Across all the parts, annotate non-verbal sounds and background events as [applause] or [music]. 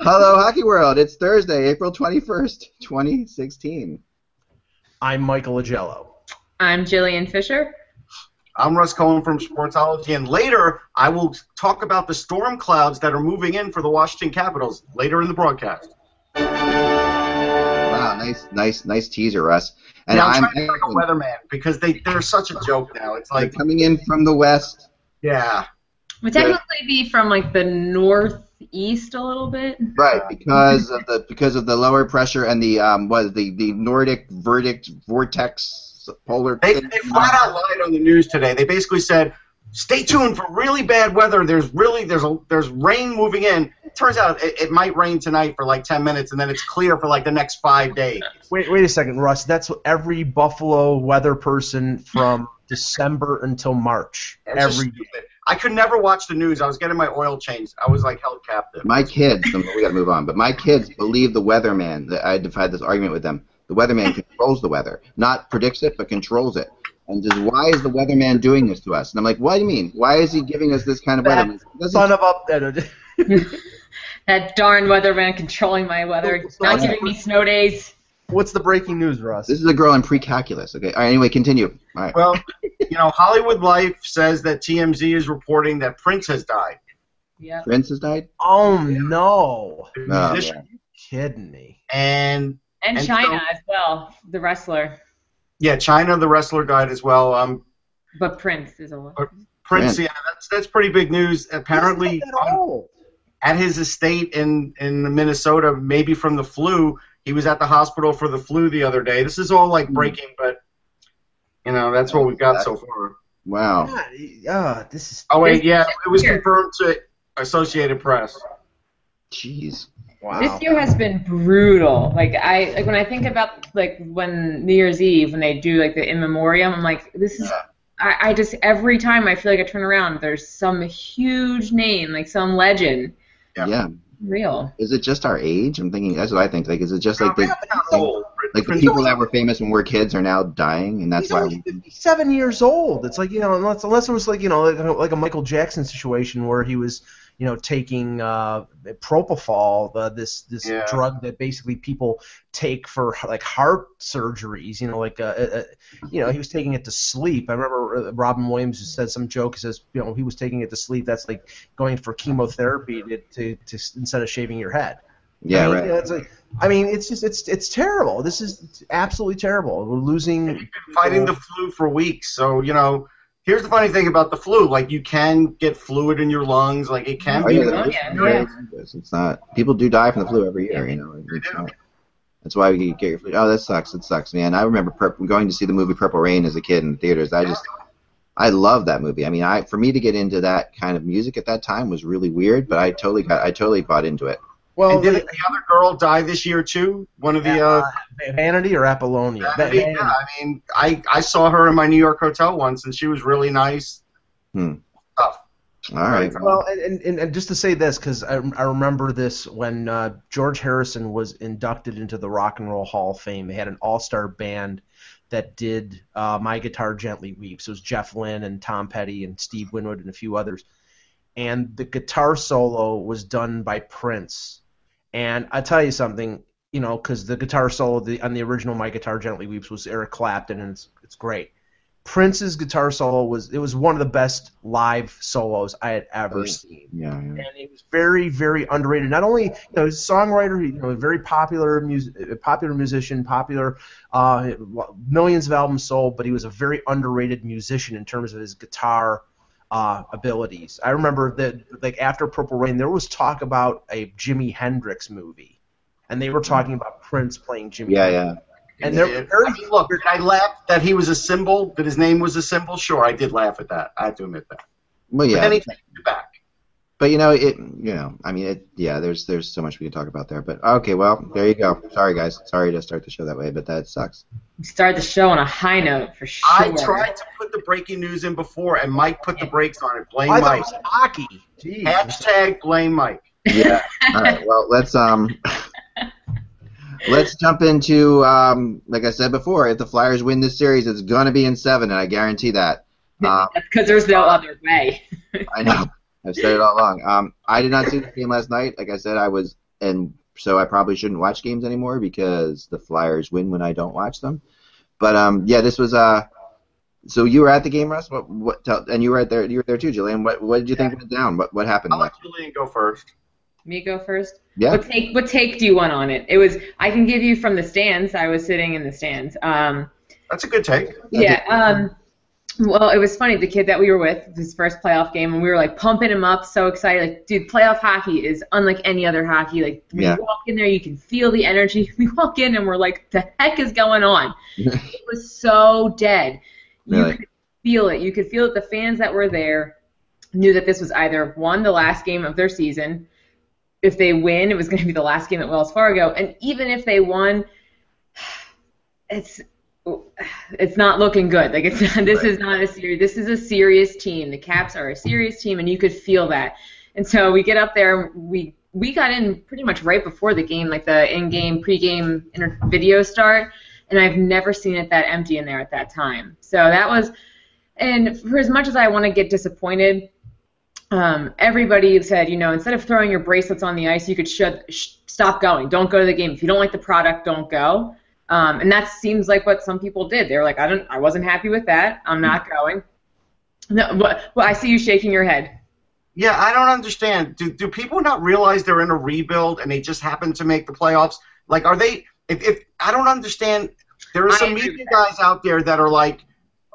Hello, Hockey World. It's Thursday, April 21st, 2016. I'm Michael Agello. I'm Jillian Fisher. I'm Russ Cohen from Sportsology, and later I will talk about the storm clouds that are moving in for the Washington Capitals later in the broadcast. Wow, nice, nice, nice teaser, Russ. And yeah, I'm, I'm, trying to be like a weatherman because they they're such a joke now. It's like coming in from the west. yeah, Would technically be from like the northeast a little bit. Right, because of the because of the lower pressure and the um was the the Nordic verdict vortex polar. they, they flat out lied on the news today. They basically said, "Stay tuned for really bad weather. There's really there's a there's rain moving in." It Turns out it, it might rain tonight for like 10 minutes, and then it's clear for like the next five days. Wait, wait a second, Russ. That's every Buffalo weather person from [laughs] December until March. It's just Every stupid. I could never watch the news. I was getting my oil changed. I was like held captive. My kids, [laughs] we got to move on, but my kids believe the weatherman. That I've had this argument with them. The weatherman [laughs] controls the weather, not predicts it, but controls it. And just why is the weatherman doing this to us? And I'm like, what do you mean? Why is he giving us this kind of weather? It son of a. [laughs] That darn weatherman controlling my weather, not giving me snow days. What's the breaking news, Russ? This is a girl in pre-calculus. Okay. All right. Anyway, continue. All right. Well, you know, Hollywood Life says that TMZ is reporting that Prince has died. Yeah. Prince has died. Oh no! no Oh, musician. yeah. Kidding me? And And, And Chyna so- as well, the wrestler. yeah, Chyna, the wrestler, died as well. Um, But Prince is a Prince, Prince. yeah, that's that's pretty big news. Apparently, He's on- at his estate in in Minnesota, maybe from the flu. He was at the hospital for the flu the other day. This is all like breaking, but you know that's what we've got so far. Wow. God, uh, this is Oh wait, yeah, it was confirmed to Associated Press. Jeez. wow. This year has been brutal. Like I like when I think about like when New Year's Eve when they do like the in memoriam, I'm like, this is. I, I just every time I feel like I turn around, there's some huge name, like some legend. Yeah. Yeah. Real. Is it just our age? I'm thinking. That's what I think. Like, is it just like the like the people that were famous when we were kids are now dying, and that's He's why only we. 57 years old. It's like you know, unless unless it was like you know, like, like a Michael Jackson situation where he was you know taking uh, propofol, uh, this this Yeah. drug that basically people take for like heart surgeries. You know, like uh, uh, uh, you know, he was taking it to sleep. I remember uh, Robin Williams who said some joke. He says, you know, he was taking it to sleep. That's like going for chemotherapy to, to, to instead of shaving your head. Yeah. I mean, Right. you know, it's like, I mean, it's just it's it's terrible. This is absolutely terrible. We're losing. fighting the flu for weeks. So you know, here's the funny thing about the flu: like you can get fluid in your lungs. Like it can Oh, be. yeah, yeah, it's- It's not. People do die from the flu every year. You know. It's not, that's why we get your flu. Oh, that sucks. It sucks, man. I remember Pur- going to see the movie Purple Rain as a kid in the theaters. I just, I love that movie. I mean, I for me to get into that kind of music at that time was really weird, but I totally got, I totally bought into it. Well, And did the other girl die this year too? One of the. Uh, Vanity or Apollonia? I mean, yeah, I mean, I I saw her in my New York hotel once, and she was really nice. Hmm. Stuff. All right. Well, and, and, and just to say this, because I, I remember this when uh, George Harrison was inducted into the Rock and Roll Hall of Fame. They had an all-star band that did uh, "My Guitar Gently Weeps." It was Jeff Lynne and Tom Petty and Steve Winwood and a few others. And the guitar solo was done by Prince. And I tell you something, you know, because the guitar solo the, on the original "My Guitar Gently Weeps" was Eric Clapton, and it's it's great. Prince's guitar solo was it was one of the best live solos I had ever Yeah. seen Yeah. yeah. and he was very, very underrated. Not only you know, he's a songwriter, you know, a very popular mus- a popular musician, popular, uh, millions of albums sold, but he was a very underrated musician in terms of his guitar uh, abilities. I remember that, like after Purple Rain, there was talk about a Jimi Hendrix movie, and they were talking about Prince playing Jimi. Yeah. Hendrix. Yeah. And they're very I mean, look, did I laugh that he was a symbol? That his name was a symbol? Sure, I did laugh at that. I have to admit that. Well, But yeah. then he takes it back. But you know it. You know, I mean, it. Yeah, there's there's so much we can talk about there. But okay, well, there you go. Sorry guys, sorry to start the show that way, but that sucks. Start the show on a high note for sure. I tried to put the breaking news in before, and Mike put the brakes on it. Blame I thought it Mike. was hockey. Jeez. Hashtag blame Mike. Yeah. All right. Well, let's um. [laughs] Let's jump into, um, like I said before, if the Flyers win this series, it's going to be in seven, and I guarantee that. [laughs] Um, because there's no other way. I know. I've said it all along. Um, I did not see the game last night. Like I said, I was, and so I probably shouldn't watch games anymore because the Flyers win when I don't watch them. But um, yeah, this was uh, so you were at the game, Russ. What, what? Tell, and you were at there. You were there too, Jillian. What, what did you think went down? What, what happened? I'll let Jillian go first. Me go first. Yeah. What take what take do you want on it? It was I can give you from the stands. I was sitting in the stands. Um, That's a good take. yeah. Um, well, it was funny. The kid that we were with, his first playoff game, and we were like pumping him up, so excited. Like, dude, playoff hockey is unlike any other hockey. Like, when Yeah. you walk in there, you can feel the energy. [laughs] We walk in and we're like, the heck is going on? [laughs] it was so dead. You Really? could feel it. You could feel that the fans that were there knew that this was either one, the last game of their season. If they win, it was going to be the last game at Wells Fargo. And even if they won, [sighs] it's it's not looking good. Like it's not, this is not a serious. This is a serious team. The Caps are a serious team, and you could feel that. And so we get up there. We we got in pretty much right before the game, like the in-game, pre-game inter- video start, and I've never seen it that empty in there at that time. So that was, and for as much as I want to get disappointed, um, everybody said, you know, instead of throwing your bracelets on the ice, you could shut, sh- stop going. Don't go to the game. If you don't like the product, don't go. Um, and that seems like what some people did. They were like, I don't, I wasn't happy with that. I'm not going. No, but, well, I see you shaking your head. Yeah, I don't understand. Do do people not realize they're in a rebuild and they just happen to make the playoffs? Like, are they? If, if I don't understand, there are some media guys out there that are like,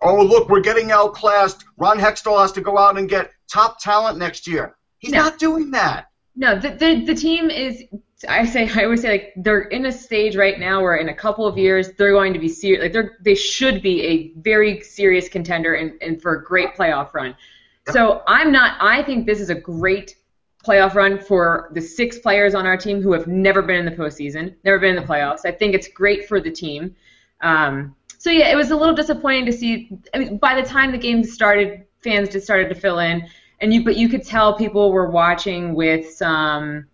"Oh, look, we're getting outclassed. Ron Hextall has to go out and get top talent next year." He's No. not doing that. No, the, the the team is. I say I always say like they're in a stage right now where in a couple of years they're going to be serious. Like they're they should be a very serious contender and, and for a great playoff run. So I'm not. I think this is a great playoff run for the six players on our team who have never been in the postseason, never been in the playoffs. I think it's great for the team. Um, so yeah, it was a little disappointing to see. I mean, by the time the game started, fans just started to fill in, and you but you could tell people were watching with some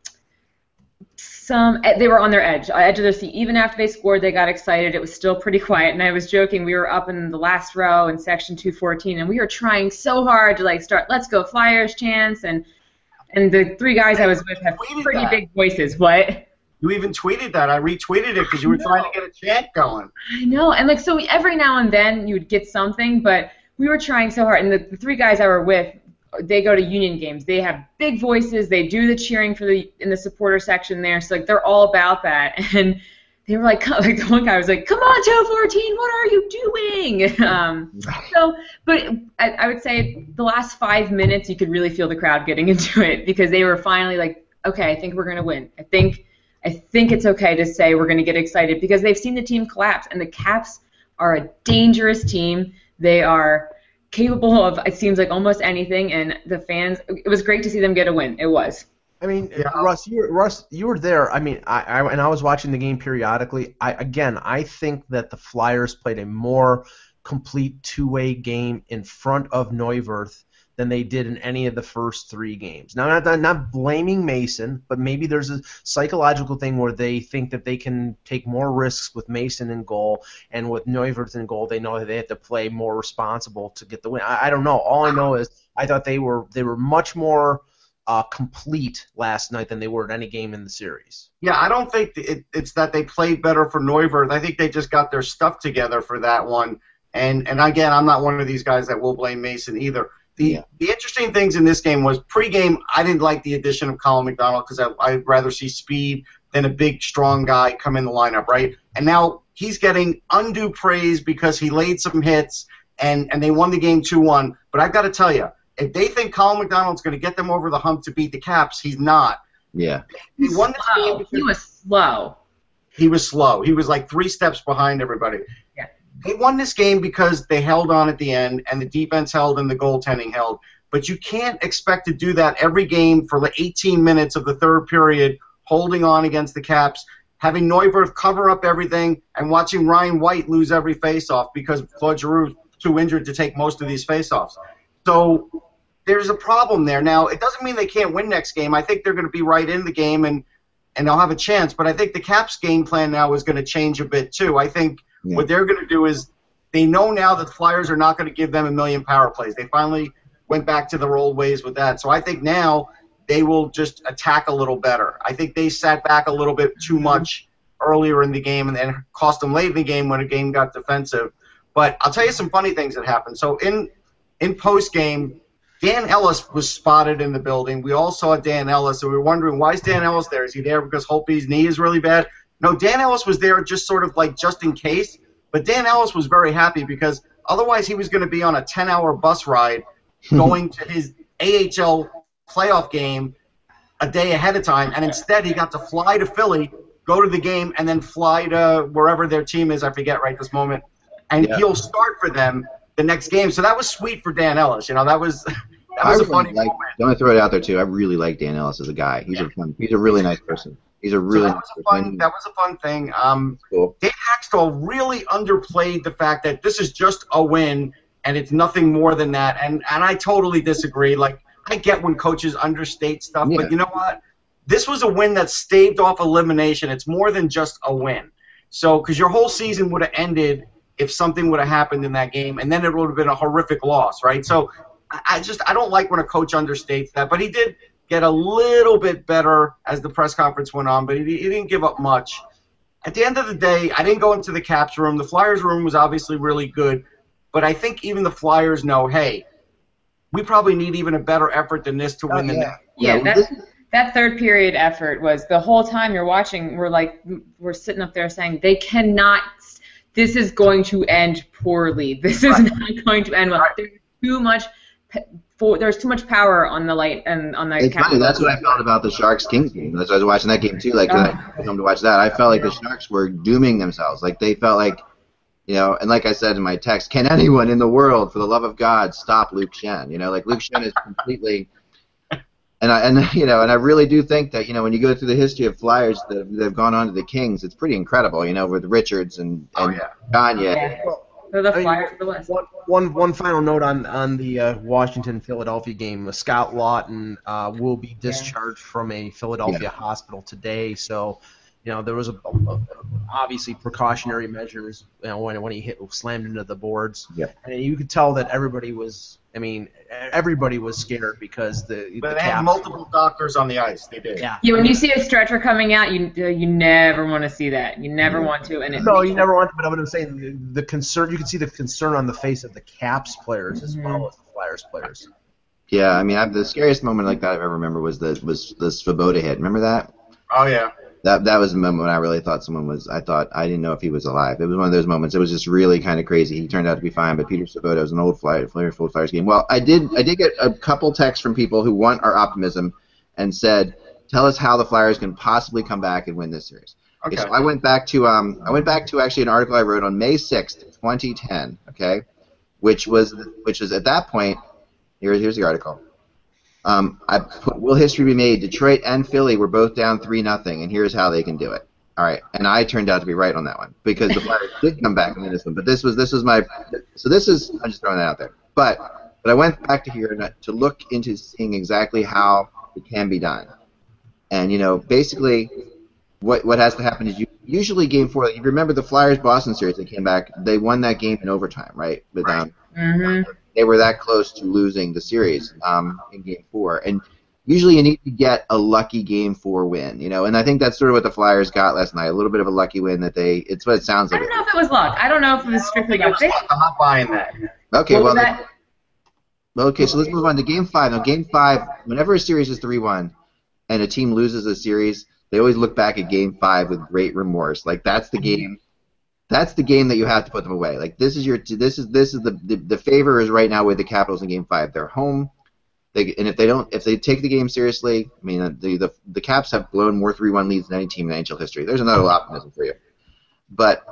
some eh, they were on their edge, edge of their seat. Even after they scored, they got excited. It was still pretty quiet, and I was joking. We were up in the last row in section 214, and we were trying so hard to like start "Let's go Flyers" chance and and the three guys I was with have pretty that. big voices. What? You even tweeted that. I retweeted it because you were trying to get a chant going. I know, and like so, every now and then you would get something, but we were trying so hard. And the, the three guys I were with, they go to Union games. They have big voices. They do the cheering for the in the supporter section there. So like they're all about that. [laughs] And they were like, [laughs] like the one guy was like, "Come on, Joe 14, what are you doing?" [laughs] Um, so, but I, I would say the last five minutes you could really feel the crowd getting into it because they were finally like, "Okay, I think we're gonna win. I think." I think it's okay to say we're to get excited because they've seen the team collapse, and the Caps are a dangerous team. They are capable of it seems like almost anything, and the fans. It was great to see them get a win. It was. I mean, Yeah. Russ, you were, Russ, you were there. I mean, I, I and I was watching the game periodically. I again, I think that the Flyers played a more complete two-way game in front of Neuwirth than they did in any of the first three games. Now, I'm not, not blaming Mason, but maybe there's a psychological thing where they think that they can take more risks with Mason in goal, and with Neuwirth in goal, they know that they have to play more responsible to get the win. I, I don't know. All I know is I thought they were they were much more uh, complete last night than they were at any game in the series. Yeah, I don't think it, it's that they played better for Neuwirth. I think they just got their stuff together for that one. And and again, I'm not one of these guys that will blame Mason either. The Yeah. the interesting things in this game was pregame. I didn't like the addition of Colin McDonald because I'd rather see speed than a big strong guy come in the lineup, right? And now he's getting undue praise because he laid some hits and and they won the game two one. But I've got to tell you, if they think Colin McDonald's going to get them over the hump to beat the Caps, he's not. Yeah. He won this game He was slow. he was slow. He was like three steps behind everybody. They won this game because they held on at the end, and the defense held and the goaltending held. but you can't expect to do that every game for the 18 minutes of the third period, holding on against the Caps, having Neuwirth cover up everything, and watching Ryan White lose every faceoff because Claude Giroux is too injured to take most of these faceoffs. So there's a problem there. Now, it doesn't mean they can't win next game. I think they're going to be right in the game and and they'll have a chance. But I think the Caps game plan now is going to change a bit too. I think yeah. what they're going to do is they know now that the Flyers are not going to give them a million power plays. They finally went back to their old ways with that. So I think now they will just attack a little better. I think they sat back a little bit too mm-hmm. much earlier in the game and then cost them late in the game when the game got defensive. But I'll tell you some funny things that happened. So in in post game, Dan Ellis was spotted in the building. We all saw Dan Ellis, and we were wondering why is Dan Ellis there? Is he there because Holtby's knee is really bad? No, Dan Ellis was there just sort of like just in case. But Dan Ellis was very happy because otherwise he was going to be on a 10-hour bus ride [laughs] going to his AHL playoff game a day ahead of time, and instead he got to fly to Philly, go to the game, and then fly to wherever their team is. I forget right this moment, and yeah. he'll start for them the next game. So that was sweet for Dan Ellis. You know, that was [laughs] that was I a funny like, moment. Don't throw it out there too. I really like Dan Ellis as a guy. He's yeah. a fun, he's a really nice person. He's a really so that, was a fun, that was a fun thing. Um, cool. Dave Hakstol really underplayed the fact that this is just a win and it's nothing more than that. And and I totally disagree. Like I get when coaches understate stuff, yeah. but you know what? This was a win that staved off elimination. It's more than just a win. So because your whole season would have ended if something would have happened in that game, and then it would have been a horrific loss, right? So I just I don't like when a coach understates that, but he did get a little bit better as the press conference went on, but he, he didn't give up much. At the end of the day, I didn't go into the Caps room. The Flyers room was obviously really good, but I think even the Flyers know, hey, we probably need even a better effort than this to oh, win yeah. the next. Yeah, yeah that, that third period effort was the whole time you're watching. We're like, we're sitting up there saying they cannot this is going to end poorly. This is right. not going to end well. Right. There's too much. For, there's too much power on the light and on the. It's funny. That's what I felt about the Sharks Kings game. That's why I was watching that game too. Like, uh, I come to watch that. I felt like the Sharks were dooming themselves. Like they felt like, you know, and like I said in my text, can anyone in the world, for the love of God, stop Luke Schenn? You know, like Luke Schenn is completely and I and [laughs] you know and I really do think that you know when you go through the history of Flyers that, that have gone on to the Kings, it's pretty incredible. You know with Richards and and oh, yeah. Gagne. Yeah. They're the Flyers of the One, one, one final note on on the uh, Washington Philadelphia game. Scott Laughton uh, will be discharged yeah. from a Philadelphia yeah. hospital today. So you know, there was a, a, obviously precautionary measures you know, when when he hit slammed into the boards. Yeah. And you could tell that everybody was. I mean, everybody was scared because the. But the they had multiple doctors on the ice. They did. Yeah. Yeah. When you see a stretcher coming out, you you never want to see that. You never want to. And it no, you never want to. But I'm saying the, the concern. You can see the concern on the face of the Caps players as mm-hmm. well as the Flyers players. Yeah, I mean, I, the scariest moment like that I ever remember was the was the Svoboda hit. Remember that? Oh yeah that that was the moment when I really thought someone was. I thought I didn't know if he was alive. It was one of those moments. It was just really kind of crazy. He turned out to be fine, but Peter Svoboda was an old flyer, flyer full Flyers game. Well, I did I did get a couple texts from people who want our optimism and said, "Tell us how the Flyers can possibly come back and win this series." Okay. okay so I went back to um I went back to actually an article I wrote on May sixth, 2010. Okay, which was which was at that point. Here, here's the article. Um, I put, will history be made? Detroit and Philly were both down three nothing, and here's how they can do it. All right, and I turned out to be right on that one because the Flyers [laughs] did come back and win this one. But this was this was my so this is I'm just throwing that out there. But but I went back to here to look into seeing exactly how it can be done. And you know, basically, what what has to happen is you usually game four. You remember the Flyers Boston series? They came back. They won that game in overtime, right? But um, mm-hmm they were that close to losing the series um, in Game Four. And usually you need to get a lucky Game Four win, you know. And I think that's sort of what the Flyers got last night—a little bit of a lucky win that they. It's what it sounds like. I don't know if it was luck. I don't know if it was strictly luck. I'm not buying that. Okay, what well. That? Well, okay, so let's move on to Game Five. Now, Game Five, whenever a series is three-one, and a team loses a series, they always look back at Game Five with great remorse. Like that's the game that's the game that you have to put them away. Like this is your this is this is the the, the favor is right now with the Capitals in Game Five. They're home. They, and if they don't, if they take the game seriously, I mean, uh, the the, the Caps have blown more three-one leads than any team in NHL history. There's another optimism for you, but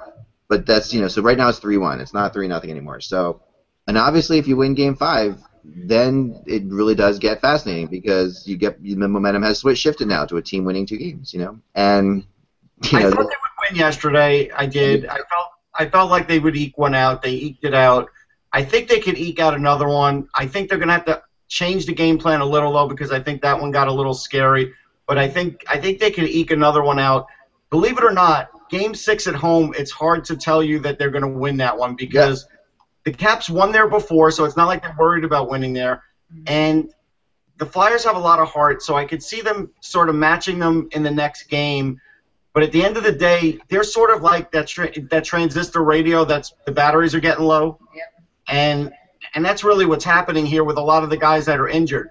but that's you know, so right now it's three-one. It's not three nothing anymore. So and obviously, if you win Game Five, then it really does get fascinating because you get the momentum has switched shifted now to a team winning two games. You know, and you I know, thought they yesterday. I did. I felt I felt like they would eke one out. They eked it out. I think they could eke out another one. I think they're going to have to change the game plan a little though because I think that one got a little scary. But I think I think they could eke another one out. Believe it or not, Game Six at home, it's hard to tell you that they're going to win that one because the Caps won there before, so it's not like they're worried about winning there. Mm-hmm. And the Flyers have a lot of heart, so I could see them sort of matching them in the next game. But at the end of the day, they're sort of like that tra- that transistor radio that's the batteries are getting low. Yep. And and that's really what's happening here with a lot of the guys that are injured.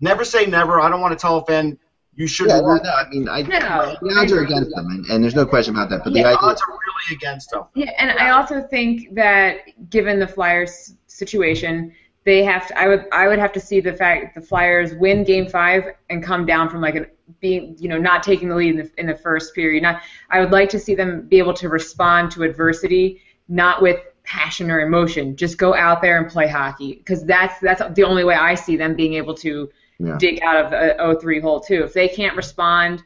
Never say never. I don't want to tell a fan you shouldn't yeah, no, no, I mean, I, No. the odds are against them, and, and there's no question about that. But The the idea, odds are really against them. Yeah, and I also think that given the Flyers situation, they have to. I would I would have to see the fact the Flyers win Game Five and come down from like a being you know not taking the lead in the in the first period. Not I would like to see them be able to respond to adversity, not with passion or emotion. Just go out there and play hockey because that's that's the only way I see them being able to Yeah. dig out of a 0-3 hole too. If they can't respond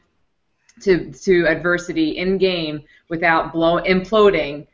to to adversity in game without blow imploding,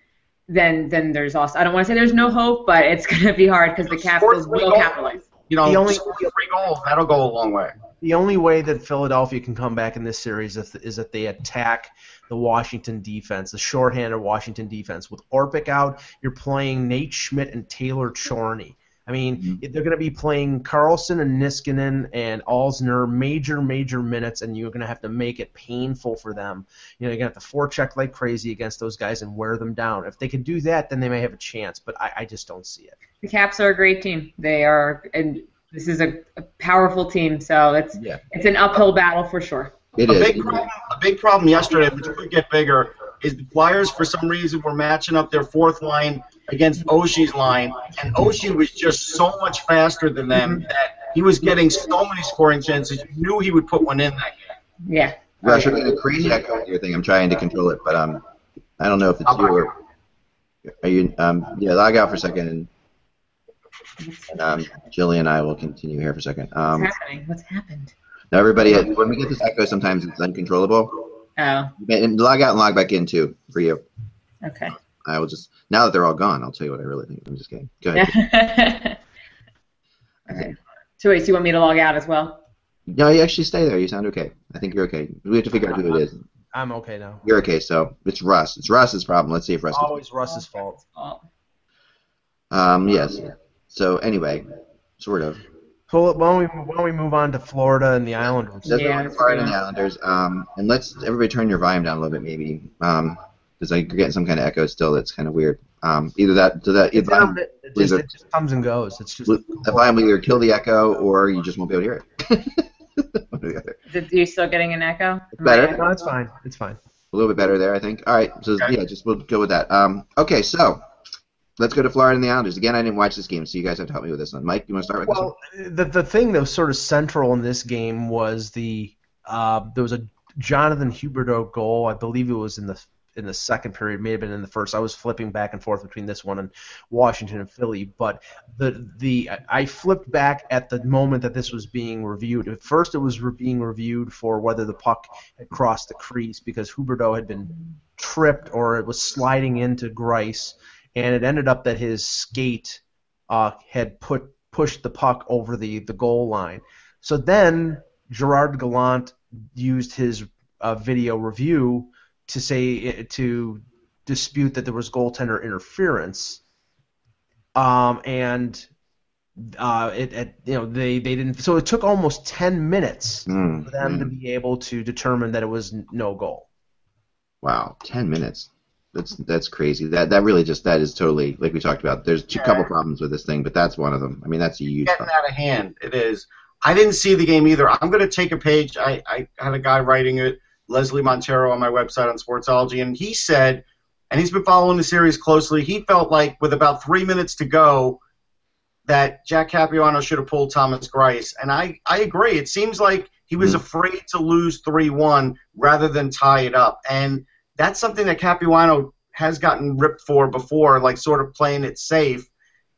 then then there's also I don't want to say there's no hope, but it's [laughs] going to be hard because the Capitals Score three will goals. capitalize. You know, The only- three goals that'll go a long way. The only way that Philadelphia can come back in this series is, is that they attack the Washington defense, the shorthanded Washington defense. With Orpik out, you're playing Nate Schmidt and Taylor Chorney. I mean, mm-hmm. they're going to be playing Carlson and Niskanen and Alzner major, major minutes, and you're going to have to make it painful for them. You know, you're going to have to forecheck like crazy against those guys and wear them down. If they can do that, then they may have a chance, but I, I just don't see it. The Caps are a great team. They are, and this is a, a powerful team. So it's Yeah. it's an uphill battle for sure. it A is. big problem, a big problem yesterday, which could get bigger, is the Flyers for some reason were matching up their fourth line against Oshie's line, and Oshie was just so much faster than them that he was getting so many scoring chances. You knew he would put one in that game. Yeah. Russ, we're getting a crazy echo your thing. I'm trying to control it, but um, I don't know if it's you or are you. Um, yeah, log out for a second, and, and um, Jillian and I will continue here for a second. Um, What's happening? What's happened? now everybody, when we get this echo, sometimes it's uncontrollable. Oh, And log out and log back in too for you. okay. I will just now that they're all gone, I'll tell you what I really think. I'm just kidding. Go ahead. [laughs] okay. So wait, so you want me to log out as well? No, you actually stay there. You sound okay. I think you're okay. We have to figure out who it is. I'm okay now. You're okay. So it's Russ. It's Russ's problem. Let's see if Russ. Can... Always Russ's fault. Oh. Um. Yes. So anyway, sort of. So why don't we why don't we move on to Florida and the Islanders? That's Yeah, yeah, that's Florida pretty and the Islanders. Um. And let's everybody turn your volume down a little bit, maybe. Um. Because like, you're getting some kind of echo still. That's kind of weird. Um. Either that. So that. It's Either volume, intermittent. it, just, it just comes and goes. It's just the volume will either kill the echo or you just won't be able to hear it. [laughs] One or the other. Did, you still getting an echo? It's better. no, it's fine. It's fine. A little bit better there, I think. All right, so Okay. yeah, just we'll go with that. Um, okay, so let's go to Florida and the Islanders. Again, I didn't watch this game, so you guys have to help me with this one. Mike, you want to start with this. Well, the the thing that was sort of central in this game was the uh, there was a Jonathan Huberdeau goal. I believe it was in the in the second period, may have been in the first. I was flipping back and forth between this one and Washington and Philly, but the the I flipped back at the moment that this was being reviewed. At first, it was re- being reviewed for whether the puck had crossed the crease because Huberdeau had been tripped or it was sliding into Greiss, and it ended up that his skate uh, had put pushed the puck over the, the goal line. So then Gerard Gallant used his uh, video review to say to dispute that there was goaltender interference, um, and uh, it, it you know they, they didn't. So it took almost ten minutes? Mm, for them to mm. be able to determine that it was no goal. Wow, ten minutes. That's that's crazy. That that really just that is totally like we talked about. There's a Yeah. couple problems with this thing, but that's one of them. I mean, that's a huge. getting problem. out of hand. It is. I didn't see the game either. I'm going to take a page. I, I had a guy writing it, Leslie Montero, on my website on Sportsology, and he said, and he's been following the series closely. He felt like with about three minutes to go, that Jack Capuano should have pulled Thomas Greiss, and I I agree. It seems like he was Hmm. afraid to lose three one rather than tie it up, and that's something that Capuano has gotten ripped for before, like sort of playing it safe.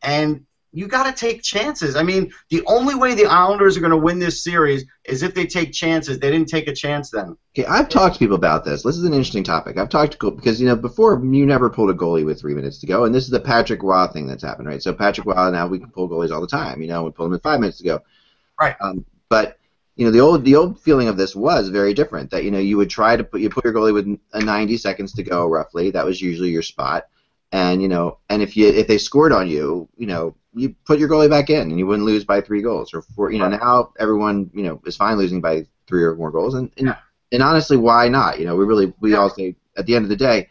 And you got to take chances. I mean, the only way the Islanders are going to win this series is if they take chances. They didn't take a chance then. Okay, I've talked to people about this. This is an interesting topic. I've talked to people because you know before you never pulled a goalie with three minutes to go, and this is the Patrick Roy thing that's happened, right? So Patrick Roy now we can pull goalies all the time. You know, we pull them in five minutes to go. Right. Um, but you know the old the old feeling of this was very different. That you know you would try to put you put your goalie with a 90 seconds to go roughly. That was usually your spot. And you know, and if you if they scored on you, you know, you put your goalie back in, and you wouldn't lose by three goals or four. You know, now everyone you know is fine losing by three or more goals, and and, and honestly, why not? You know, we really we all say at the end of the day.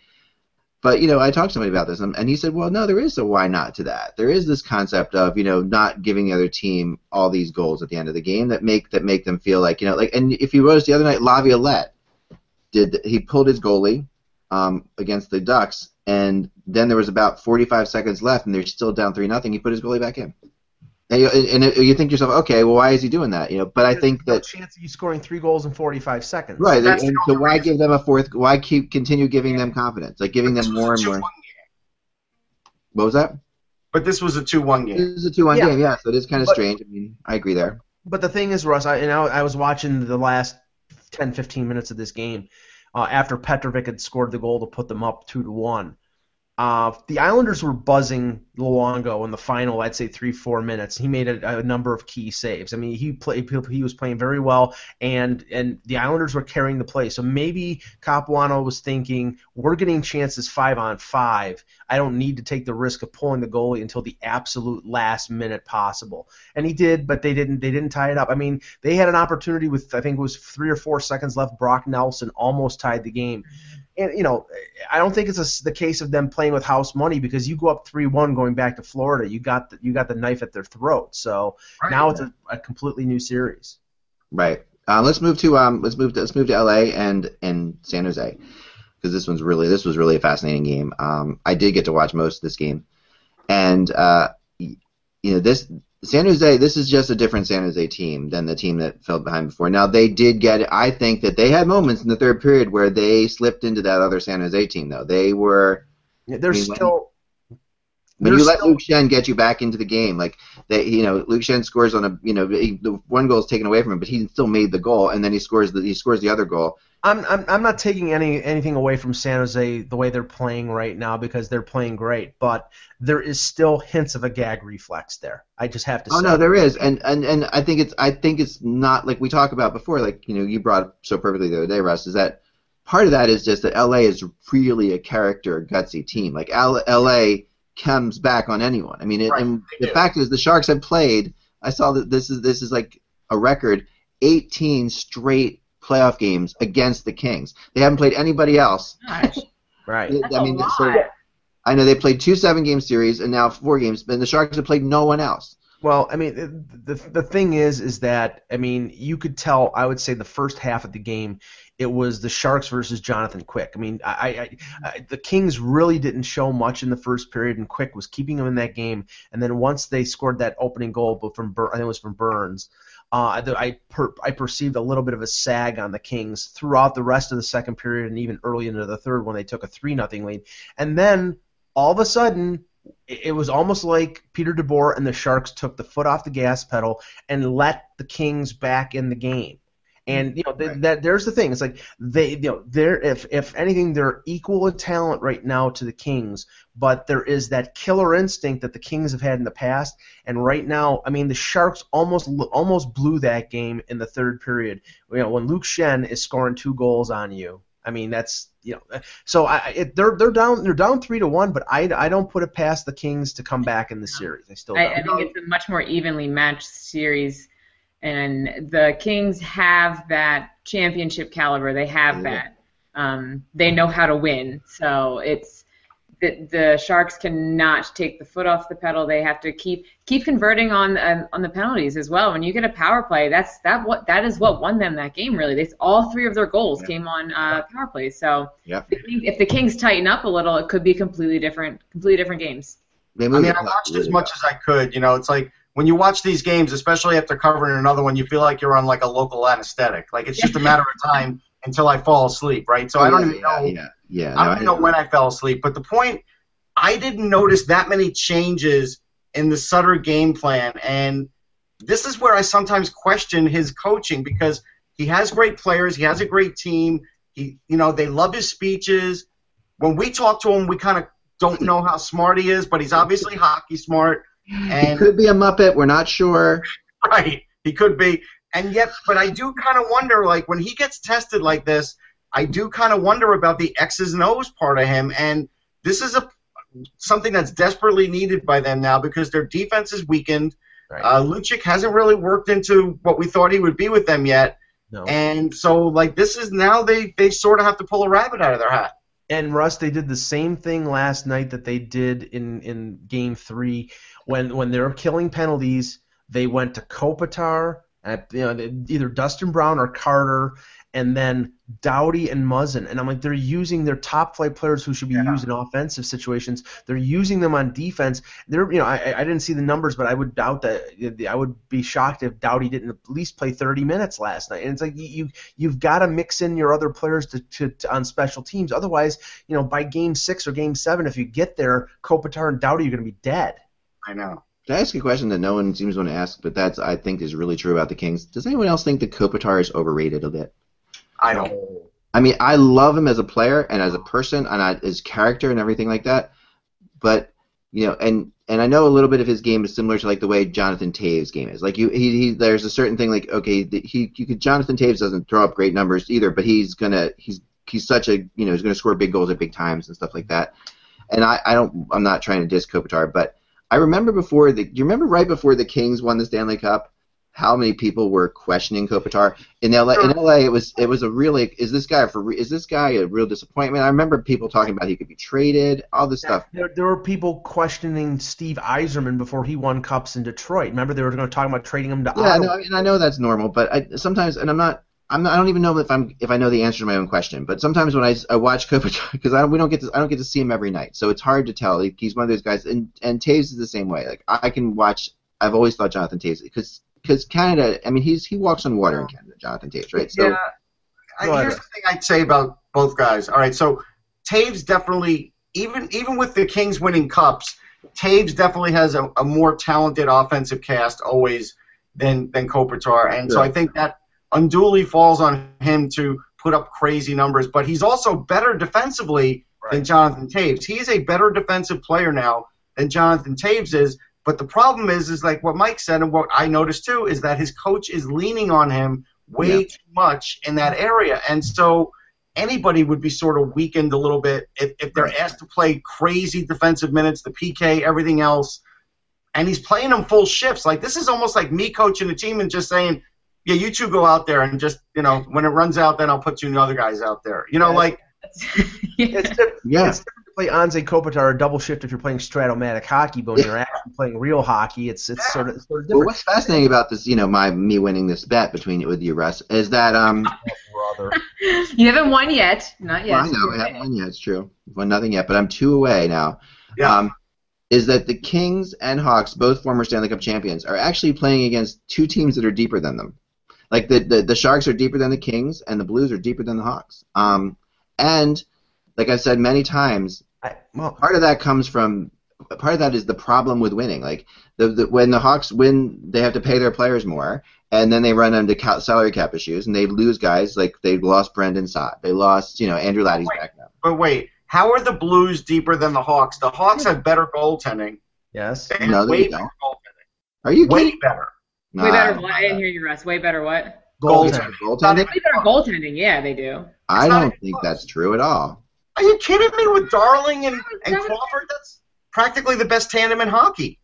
But you know, I talked to somebody about this, and he said, "Well, no, there is a why not to that. There is this concept of you know not giving the other team all these goals at the end of the game that make that make them feel like you know like. And if you noticed the other night, Laviolette did he pulled his goalie um, against the Ducks, and then there was about 45 seconds left, and they're still down three nothing. He put his goalie back in, and you, and you think to yourself, okay, well, why is he doing that? You know, but I think no that chance of you scoring three goals in 45 seconds. right, That's and so why reason. give them a fourth? Why keep continue giving them confidence, like giving them more and more? game. What was that? But this was a two-one game. This game. is a two-one Yeah. game, yeah. So it is kind of But- strange. I mean, I agree there. But the thing is, Russ, I, and I, I was watching the last 10, 15 minutes of this game uh, after Petrovic had scored the goal to put them up two to one. Uh, the Islanders were buzzing Luongo in the final, I'd say three, four minutes. He made a, a number of key saves. I mean, he played, he was playing very well, and and the Islanders were carrying the play. So maybe Capuano was thinking, we're getting chances five on five. I don't need to take the risk of pulling the goalie until the absolute last minute possible. And he did, but they didn't. They didn't tie it up. I mean, they had an opportunity with I think it was three or four seconds left. Brock Nelson almost tied the game. And you know, I don't think it's a, the case of them playing with house money because you go up three-one going back to Florida, you got the, you got the knife at their throat. So Right. now it's a, a completely new series. Right. Um, let's move to um, let's move to let's move to L.A. and and San Jose because this one's really this was really a fascinating game. Um, I did get to watch most of this game, and uh, you know this San Jose. This is just a different San Jose team than the team that fell behind before. Now they did get. I think that they had moments in the third period where they slipped into that other San Jose team. Though they were They're I mean, still when you let still- Luke Schenn get you back into the game, like they, you know, Luke Schenn scores on a, you know, he, the one goal is taken away from him, but he still made the goal, and then he scores the he scores the other goal. I'm, I'm I'm not taking any anything away from San Jose the way they're playing right now because they're playing great, but there is still hints of a gag reflex there. I just have to Oh say. no, there is, and and and I think it's I think it's not like we talked about before. Like you know, you brought up so perfectly the other day, Russ, is that part of that is just that LA is really a character gutsy team. Like L- LA comes back on anyone. I mean, it, Right, and the do. fact is the Sharks have played. I saw that this is this is like a record, 18 straight playoff games against the Kings. They haven't played anybody else. Gosh, [laughs] Right. that's I mean, a lot. so I know they played two seven game series and now four games, but the Sharks have played no one else. Well, I mean, the the thing is, is that I mean, you could tell. I would say the first half of the game, it was the Sharks versus Jonathan Quick. I mean, I, I, I the Kings really didn't show much in the first period, and Quick was keeping them in that game. And then once they scored that opening goal, but from I think it was from Burns. Uh, I per, I perceived a little bit of a sag on the Kings throughout the rest of the second period and even early into the third when they took a three nothing lead. And then all of a sudden, it it was almost like Peter DeBoer and the Sharks took the foot off the gas pedal and let the Kings back in the game. And mm-hmm. you know th- Right. that there's the thing. It's like they, you know, they're if if anything, they're equal in talent right now to the Kings, but there is that killer instinct that the Kings have had in the past. And right now, I mean, the Sharks almost almost blew that game in the third period. You know, when Luke Schenn is scoring two goals on you, I mean, that's you know, so I it, they're they're down they're down three to one, but I, I don't put it past the Kings to come back in the series. I still I, don't. I think it's a much more evenly matched series, and the Kings have that championship caliber. They have Yeah. that. Um, they know how to win. So it's the, the Sharks cannot take the foot off the pedal. They have to keep keep converting on um, on the penalties as well. When you get a power play, that's that what that is what won them that game. Really, they all three of their goals Yeah. came on uh, power plays. So Yeah. the Kings- if the Kings tighten up a little, it could be completely different, completely different games. I mean, I watched as much as I could. You know, it's like when you watch these games, especially after covering another one, you feel like you're on like a local anesthetic. Like it's just a matter of time until I fall asleep, right? So I don't even know. Yeah, yeah. I don't know when I fell asleep. But the point, I didn't notice that many changes in the Sutter game plan, and this is where I sometimes question his coaching because he has great players, he has a great team. He, you know, they love his speeches. When we talk to him, we kind of don't know how smart he is, but he's obviously hockey smart. And he could be a Muppet. We're not sure. [laughs] Right, he could be. And yet, but I do kind of wonder, like when he gets tested like this, I do kind of wonder about the X's and O's part of him. And this is a something that's desperately needed by them now because their defense is weakened. Right. Uh, Lucic hasn't really worked into what we thought he would be with them yet. No. And so, like, this is now they, they sort of have to pull a rabbit out of their hat. And Russ, they did the same thing last night that they did in, in game three when when they were killing penalties. They went to Kopitar, at, you know, either Dustin Brown or Carter, and then Doughty and Muzzin. And I'm like, they're using their top flight players who should be Yeah. used in offensive situations. They're using them on defense. They're, you know, I, I didn't see the numbers, but I would doubt that. I would be shocked if Doughty didn't at least play 30 minutes last night. And it's like you, you you've got to mix in your other players to, to, to on special teams. Otherwise, you know, by game six or game seven, if you get there, Kopitar and Doughty are going to be dead. I know. Can I ask a question that no one seems to want to ask, but that's I think is really true about the Kings? Does anyone else think that Kopitar is overrated a bit? I don't. I mean, I love him as a player and as a person and I, his character and everything like that. But you know, and and I know a little bit of his game is similar to like the way Jonathan Toews' game is. Like you, he, he there's a certain thing like okay, the- he you could Jonathan Toews doesn't throw up great numbers either, but he's gonna he's he's such a you know he's gonna score big goals at big times and stuff like that. And I, I don't I'm not trying to diss Kopitar, but I remember before the do you remember right before the Kings won the Stanley Cup? How many people were questioning Kopitar in LA? In LA, it was it was a really is this guy for is this guy a real disappointment? I remember people talking about he could be traded, all this stuff. There, there were people questioning Steve Yzerman before he won cups in Detroit. Remember, they were going to talk about trading him to Yeah, Ottawa. no, I mean I know that's normal, but I sometimes and I'm not I'm not, I don't even know if I'm if I know the answer to my own question. But sometimes when I, I watch Kopitar [laughs] because I don't, we don't get to I don't get to see him every night, so it's hard to tell. Like, he's one of those guys, and and Toews is the same way. Like I can watch. I've always thought Jonathan Toews because because Canada. I mean he's he walks on water in Canada, Jonathan Toews, right? So yeah. I, Go ahead, here's the thing I'd say about both guys. All right, so Toews definitely, even even with the Kings winning cups, Toews definitely has a, a more talented offensive cast always than than Kopitar, and so I think that unduly falls on him to put up crazy numbers. But he's also better defensively than Jonathan Toews. He's a better defensive player now than Jonathan Toews is. But the problem is, is like what Mike said, and what I noticed too, is that his coach is leaning on him way Yeah. too much in that area, and so anybody would be sort of weakened a little bit if, if they're asked to play crazy defensive minutes, the PK, everything else, and he's playing them full shifts. Like this is almost like me coaching a team and just saying, "Yeah, you two go out there and just you know when it runs out, then I'll put you and the other guys out there." You know, Yeah. like [laughs] yeah. It's different, Yeah. it's different to play Anze Kopitar a double shift if you're playing Strat-O-Matic hockey, but when you're actually playing real hockey, it's it's sort of, it's sort of Well, different. what's fascinating about this, you know, my me winning this bet between you with you, Russ, is that um, [laughs] [laughs] You haven't won yet. Not yet. well, I know I haven't won yet. It's true, I've won nothing yet, but I'm two away now. Yeah. Um, is that the Kings and Hawks, both former Stanley Cup champions, are actually playing against two teams that are deeper than them. Like the the, the Sharks are deeper than the Kings, and the Blues are deeper than the Hawks. Um, and like I've said many times, I, well, part of that comes from part of that is the problem with winning. Like the, the when the Hawks win, they have to pay their players more, and then they run into ca- salary cap issues, and they lose guys like they lost Brandon Saad, they lost you know Andrew Laddie's back now. but wait, how are the Blues deeper than the Hawks? The Hawks have better goaltending. yes. They No, they way don't. better goaltending. Are you Way kidding? better. Nah, Way better what? I didn't hear you, Russ. Way better what? Goaltending. Goaltending? Way better goaltending. Yeah, they do. I It's not don't think close. that's true at all. Are you kidding me? With Darling and, and Crawford, that's practically the best tandem in hockey.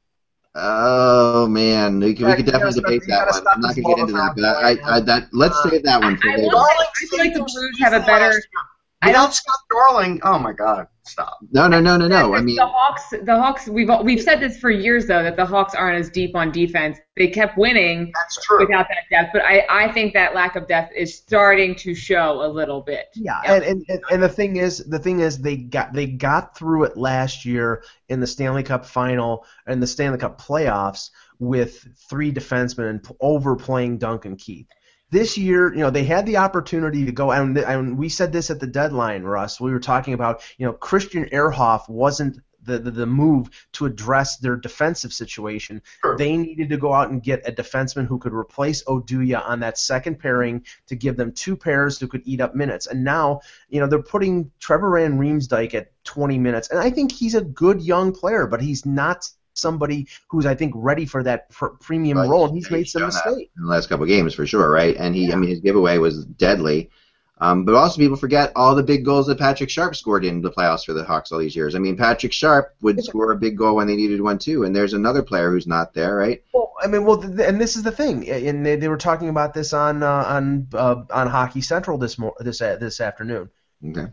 Oh man, we could, we could definitely debate that one. I'm not gonna get into that, but I, I, I that let's save that one for I- I later. want- Darling I feel like the Blues have a better- last year. Without Scott Darling, oh my God, stop. No, no, no, no, no. I mean, the Hawks. The Hawks. We've we've said this for years though that the Hawks aren't as deep on defense. They kept winning That's true. without that depth, but I I think that lack of depth is starting to show a little bit. Yeah, and, and, and, and the thing is, the thing is, they got they got through it last year in the Stanley Cup final and the Stanley Cup playoffs with three defensemen and overplaying Duncan Keith. This year, you know, they had the opportunity to go, and, and we said this at the deadline, Russ. We were talking about, you know, Christian Ehrhoff wasn't the, the, the move to address their defensive situation. Sure. They needed to go out and get a defenseman who could replace Oduya on that second pairing to give them two pairs who could eat up minutes. And now, you know, they're putting Trevor Van Riemsdyk at 20 minutes, and I think he's a good young player, but he's not somebody who's I think ready for that pr- premium Right. role. And he's He's made some mistakes. in the last couple of games for sure, right? And he, I mean, his giveaway was deadly. Um, but also, people forget all the big goals that Patrick Sharp scored in the playoffs for the Hawks all these years. I mean, Patrick Sharp would score a big goal when they needed one too, and there's another player who's not there, right? Well, I mean, well, th- and this is the thing, and they, they were talking about this on uh, on uh, on Hockey Central this mor- this uh, this afternoon. Okay.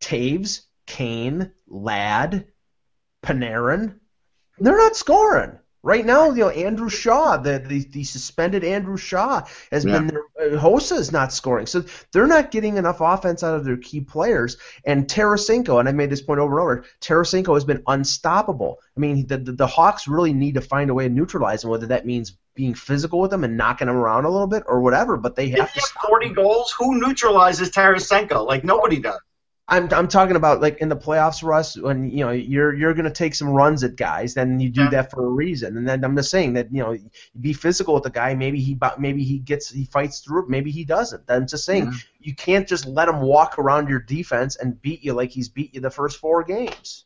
Toews, Kane, Ladd, Panarin, they're not scoring. Right now, you know, Andrew Shaw, the, the, the suspended Andrew Shaw, has Yeah. been their, uh, Hossa is not scoring. So they're not getting enough offense out of their key players. And Tarasenko, and I made this point over and over, Tarasenko has been unstoppable. I mean, the, the, the Hawks really need to find a way to neutralize him, whether that means being physical with him and knocking him around a little bit or whatever, but they have he to has stop 40 goals, who neutralizes Tarasenko? Like nobody does. I'm I'm talking about like in the playoffs, Russ, when you know you're you're going to take some runs at guys, then you do Yeah. that for a reason. And then I'm just saying that you know be physical with the guy. Maybe he bu- maybe he gets he fights through it. Maybe he doesn't. I'm just saying Yeah. you can't just let him walk around your defense and beat you like he's beat you the first four games.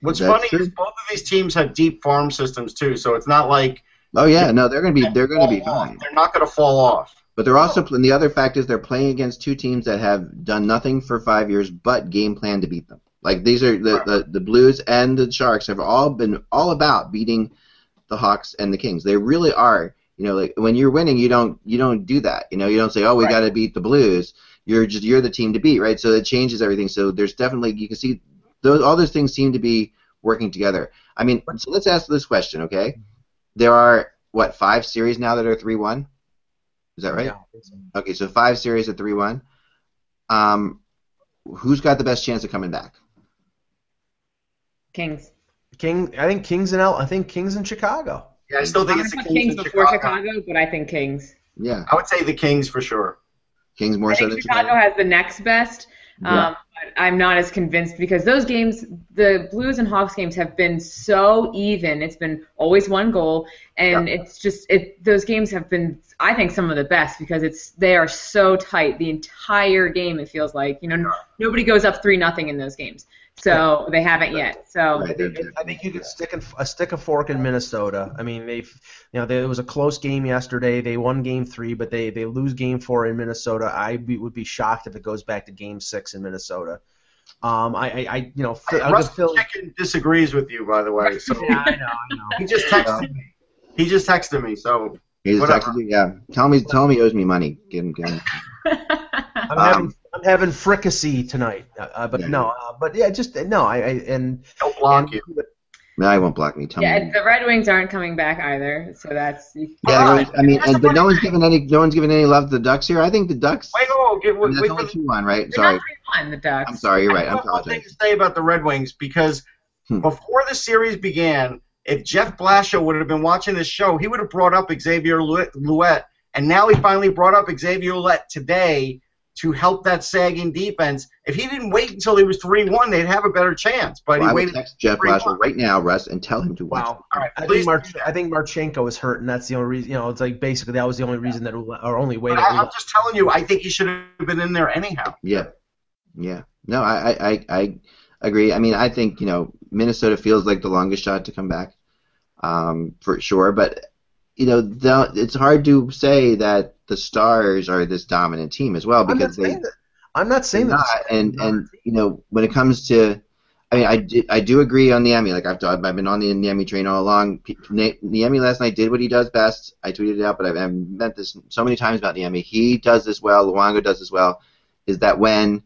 What's That's funny true. is both of these teams have deep farm systems too, so it's not like Oh yeah, no, they're gonna be they're gonna be fall off. fine. They're not going to fall off. But they're also oh. and the other fact is they're playing against two teams that have done nothing for five years but game plan to beat them. Like these are the, the, the Blues and the Sharks have all been all about beating the Hawks and the Kings. They really are. You know, like when you're winning, you don't you don't do that. You know, you don't say, oh, we Right. got to beat the Blues. You're just you're the team to beat, right? So it changes everything. So there's definitely you can see those all those things seem to be working together. I mean, so let's ask this question, okay? There are what five series now that are three one. Is that right? Yeah, so. Okay, so five series at three one. Um, who's got the best chance of coming back? Kings. King, I think Kings and L. I think Kings in Chicago. Yeah, I still think I'm it's the Kings, Kings in before Chicago. Chicago, but I think Kings. Yeah, I would say the Kings for sure. Kings more I so think than Chicago Chicago. has the next best. Yeah. Um, but I'm not as convinced because those games, the Blues and Hawks games, have been so even. It's been always one goal, and it's just it. Those games have been, I think, some of the best because it's they are so tight the entire game. It feels like you know nobody goes up three nothing in those games, so they haven't yet. So Right, they're- they're- I think you could stick a, a stick a fork in Minnesota. I mean, they've you know there was a close game yesterday. They won game three, but they they lose game four in Minnesota. I be, would be shocked if it goes back to game six in Minnesota. Um, I, I, I you know, I'll Russ give Phil. Chicken disagrees with you, by the way. So [laughs] Yeah, I know, I know. he just texted me. He just texted me. So He's Whatever. texted you, yeah. Tell me, tell me, he owes me money. Get him, get him. [laughs] I'm Um, having I'm having fricassee tonight, uh, uh, but Yeah. no, uh, but yeah, just no. I, I and he'll block and- you. No, I won't block me. Tell yeah, me. the Red Wings aren't coming back either. So that's Yeah, Oh, no, I mean, and, but no one's thing. given any, no one's given any love to the Ducks here. I think the Ducks. Wait, oh, get, I wait, mean, that's for only the two one, right? Sorry, not one. The Ducks. I'm sorry. You're right. I I have one thing to say about the Red Wings because Hmm. before the series began, if Jeff Blashill would have been watching this show, he would have brought up Xavier Lu- Ouellet, and now he finally brought up Xavier Louette today to help that sagging defense. If he didn't wait until he was three one, they'd have a better chance. But Well, I he would waited. text Jeff three right now, Russ, and tell him to watch. wow. All right, I think Mar- I think Marchenko is hurt, and that's the only reason. You know, it's like basically that was the only reason that Ule- or only way But that I, I'm Ule- just telling you, I think he should have been in there anyhow. Yeah, yeah. No, I, I, I, I agree. I mean, I think you know Minnesota feels like the longest shot to come back, um, for sure. But you know, the, it's hard to say that the Stars are this dominant team as well because they. I'm not saying that. not. And and you know, when it comes to, I mean, I do, I do agree on Niemi. Like I've I've been on the Niemi train all along. Niemi last night did what he does best. I tweeted it out, but I've, I've meant this so many times about Niemi. He does this well. Luongo does this well. Is that when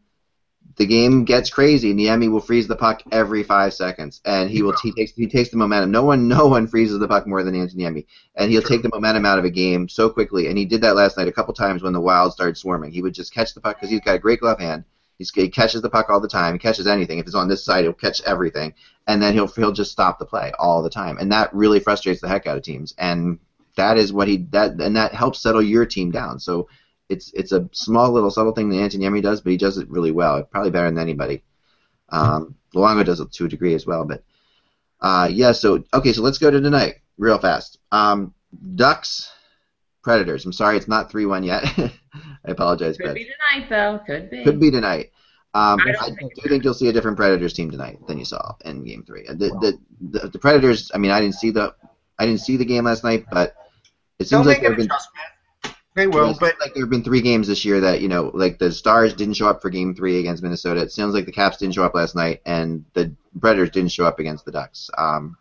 the game gets crazy, Niemi will freeze the puck every five seconds, and he will he takes he takes the momentum. No one [laughs] no one freezes the puck more than Antti Niemi, and he'll take the momentum out of a game so quickly. And he did that last night a couple times when the Wild started swarming. He would just catch the puck because he's got a great glove hand. He's, he catches the puck all the time. He catches anything. If it's on this side, he'll catch everything, and then he'll he'll just stop the play all the time, and that really frustrates the heck out of teams. And that is what he that and that helps settle your team down. So it's it's a small little subtle thing that Antti Niemi does, but he does it really well, probably better than anybody. Um, Luongo does it to a degree as well, but uh, yeah. So okay, so let's go to tonight real fast. Um, Ducks, Predators. I'm sorry, it's not three one yet. [laughs] I apologize, Could but be tonight though. Could be. could be tonight. Um, I I, don't do think think you'll see a different Predators team tonight than you saw in Game Three. The, the, the, the Predators. I mean, I didn't see the I didn't see the game last night, but it They'll seems like make there an have been adjustment. They will, but like there have been three games this year that you know, like the Stars didn't show up for Game Three against Minnesota. It sounds like the Caps didn't show up last night, and the Predators didn't show up against the Ducks um,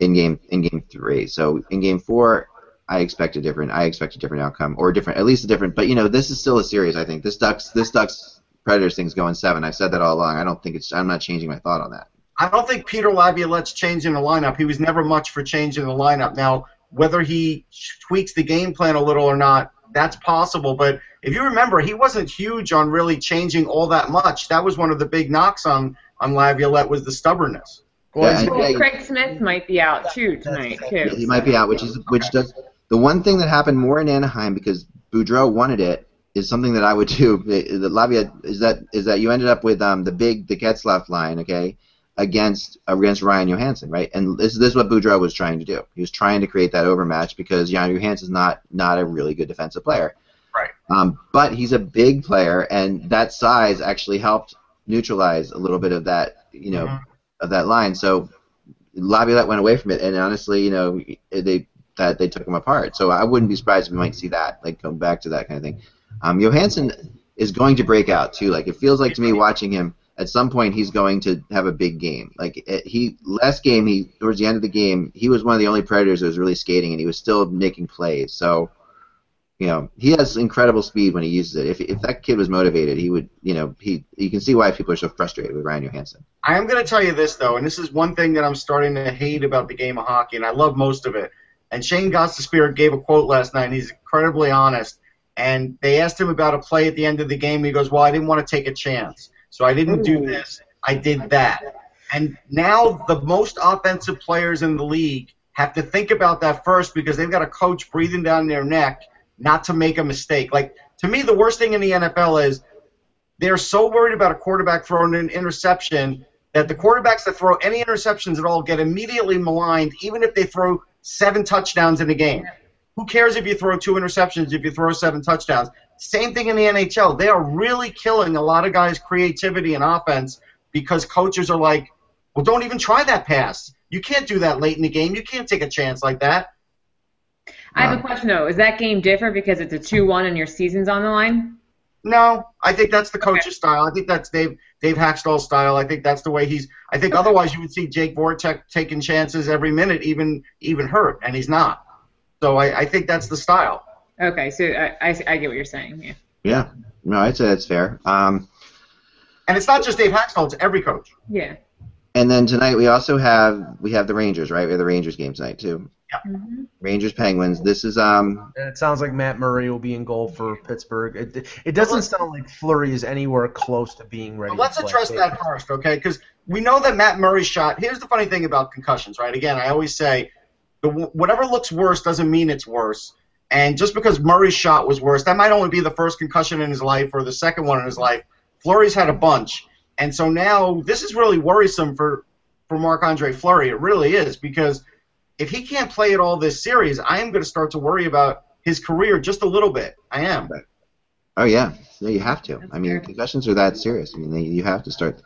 in game in Game Three. So in Game Four, I expect a different. I expect a different outcome, or different, at least a different. But you know, this is still a series. I think this Ducks, this Ducks Predators thing's going seven. I've said that all along. I don't think it's. I'm not changing my thought on that. I don't think Peter Laviolette's changing the lineup. He was never much for changing the lineup. Now, whether he tweaks the game plan a little or not, that's possible. But if you remember, he wasn't huge on really changing all that much. That was one of the big knocks on on Laviolette was the stubbornness. Yeah, Well, yeah, Craig Smith might be out too tonight Yeah, too. he might be out, which is which does the one thing that happened more in Anaheim because Boudreau wanted it is something that I would do. [laughs] The the Lavia is that is that you ended up with um the big the Getzlaf line, okay, against against Ryan Johansen, right? And this this is what Boudreau was trying to do. He was trying to create that overmatch because Jan Johansen's not not a really good defensive player. Right. Um, but he's a big player, and that size actually helped neutralize a little bit of that, you know, Mhm. of that line. So Laviolette went away from it, and honestly, you know, they that they took him apart. So I wouldn't be surprised if we might see that, like come back to that kind of thing. Um, Johansson is going to break out too. Like it feels like to me watching him. At some point, he's going to have a big game. Like eh, he last game, he towards the end of the game, he was one of the only Predators that was really skating, and he was still making plays. So, you know, he has incredible speed when he uses it. If if that kid was motivated, he would. You know, he you can see why people are so frustrated with Ryan Johansen. I am going to tell you this though, and this is one thing that I'm starting to hate about the game of hockey, and I love most of it. And Shane Spirit gave a quote last night, and he's incredibly honest. And they asked him about a play at the end of the game. He goes, "Well, I didn't want to take a chance, so I didn't do this. I did that." And now the most offensive players in the league have to think about that first because they've got a coach breathing down their neck not to make a mistake. Like to me, the worst thing in the NFL is they're so worried about a quarterback throwing an interception that the quarterbacks that throw any interceptions at all get immediately maligned, even if they throw seven touchdowns in a game. Who cares if you throw two interceptions if you throw seven touchdowns? Same thing in the NHL. They are really killing a lot of guys' creativity and offense because coaches are like, well, don't even try that pass. You can't do that late in the game. You can't take a chance like that. I have a uh. question though. Is that game different because it's a two-one and your season's on the line? No, I think that's the coach's style. I think that's Dave Dave Hakstol's style. I think that's the way he's. I think otherwise you would see Jake Voracek taking chances every minute, even even hurt, and he's not. So I, I think that's the style. Okay, so I, I, I get what you're saying. Yeah. Yeah, no, I'd say that's fair. Um, And it's not just Dave Hakstol; it's every coach. Yeah. and then tonight we also have we have the Rangers, right? We have the Rangers game tonight too. hmm Rangers Penguins. This is um And it sounds like Matt Murray will be in goal for Pittsburgh. It, it doesn't sound like Fleury is anywhere close to being ready. But let's to play. address that first, okay? Because we know that Matt Murray shot. Here's the funny thing about concussions, right? Again, I always say, the whatever looks worse doesn't mean it's worse. And just because Murray's shot was worse, that might only be the first concussion in his life or the second one in his life. Fleury's had a bunch, and so now this is really worrisome for for Marc Andre Fleury. It really is because if he can't play at all this series, I am going to start to worry about his career just a little bit. I am. oh yeah, No, you have to. That's I mean fair. concussions are that serious. I mean they, you have to start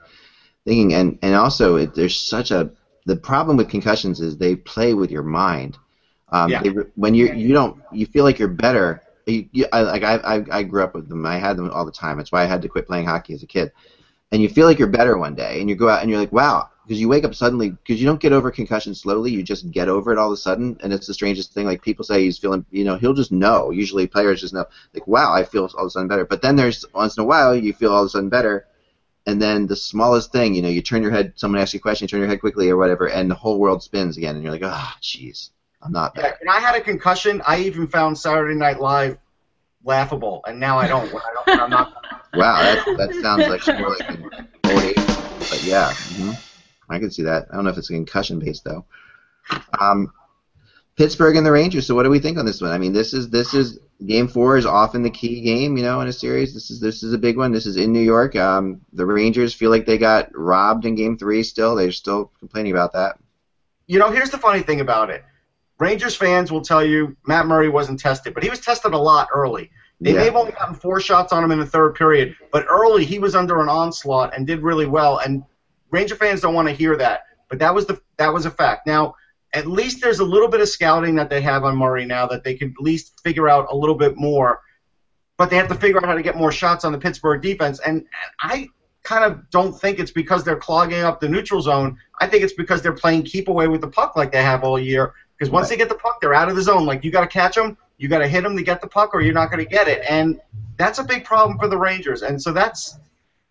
thinking and and also it, there's such a the problem with concussions is they play with your mind. Um, Yeah. they, when you you don't you feel like you're better. You, you, I, like I, I I grew up with them. I had them all the time. That's why I had to quit playing hockey as a kid. And you feel like you're better one day, and you go out and you're like, wow, because you wake up suddenly because you don't get over concussion slowly. You just get over it all of a sudden, and it's the strangest thing. Like people say he's feeling, you know, he'll just know. Usually players just know, like, wow, I feel all of a sudden better. But then there's once in a while you feel all of a sudden better, and then the smallest thing, you know, you turn your head, someone asks you a question, you turn your head quickly or whatever, and the whole world spins again, and you're like, ah, jeez, I'm not Yeah, when I had a concussion, I even found Saturday Night Live laughable, and now I don't. I don't, I'm not. [laughs] Wow, that that sounds like more like an old age, but yeah, hmm I can see that. I don't know if it's concussion based though. Um, Pittsburgh and the Rangers. So what do we think on this one? I mean, this is this is Game four is often the key game, you know, in a series. This is this is a big one. This is in New York. Um, the Rangers feel like they got robbed in Game three. Still, they're still complaining about that. You know, here's the funny thing about it. Rangers fans will tell you Matt Murray wasn't tested, but he was tested a lot early. They Yeah. may have only gotten four shots on him in the third period, but early he was under an onslaught and did really well. And Ranger fans don't want to hear that, but that was the that was a fact. Now, at least there's a little bit of scouting that they have on Murray now that they can at least figure out a little bit more. But they have to figure out how to get more shots on the Pittsburgh defense, and, and I kind of don't think it's because they're clogging up the neutral zone. I think it's because they're playing keep away with the puck like they have all year. Because once they get the puck, they're out of the zone. Like you got to catch them, you got to hit them to get the puck, or you're not going to get it. And that's a big problem for the Rangers. And so that's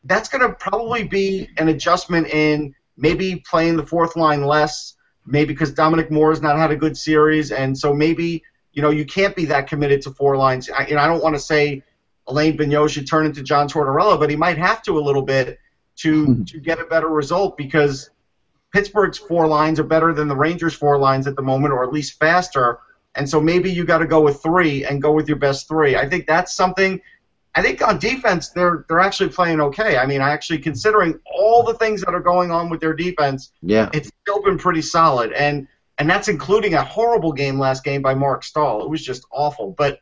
that's going to probably be an adjustment in maybe playing the fourth line less. Maybe because Dominic Moore has not had a good series, and so maybe you know you can't be that committed to four lines. I, know, I don't want to say Alain Vigneault should turn into John Tortorella, but he might have to a little bit to hmm. to get a better result because Pittsburgh's four lines are better than the Rangers' four lines at the moment, or at least faster. And so maybe you got to go with three and go with your best three. I think that's something. I think on defense they're they're actually playing okay. I mean, I actually considering all the things that are going on with their defense, Yeah. it's still been pretty solid. And and that's including a horrible game last game by Marc Staal. It was just awful. But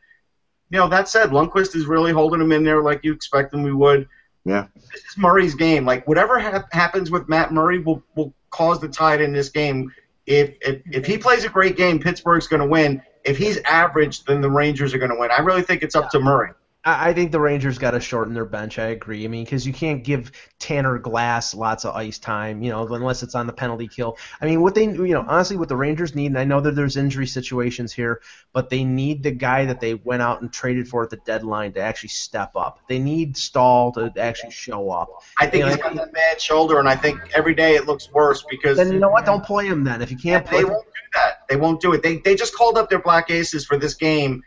you know, that said, Lundqvist is really holding him in there like you expect him we would. Yeah. This is Murray's game. Like whatever ha- happens with Matt Murray will will cause the tide in this game. If if if he plays a great game, Pittsburgh's going to win. If he's average, then the Rangers are going to win. I really think it's up to Murray. I think the Rangers got to shorten their bench. I agree. I mean, because you can't give Tanner Glass lots of ice time, you know, unless it's on the penalty kill. I mean, what they, you know, honestly, what the Rangers need, and I know that there's injury situations here, but they need the guy that they went out and traded for at the deadline to actually step up. They need Staal to actually show up. I think Yeah, he's I got that bad shoulder, and I think every day it looks worse because Then you know what? Don't play him then. If you can't play, they won't do that. They won't do it. They they just called up their black aces for this game,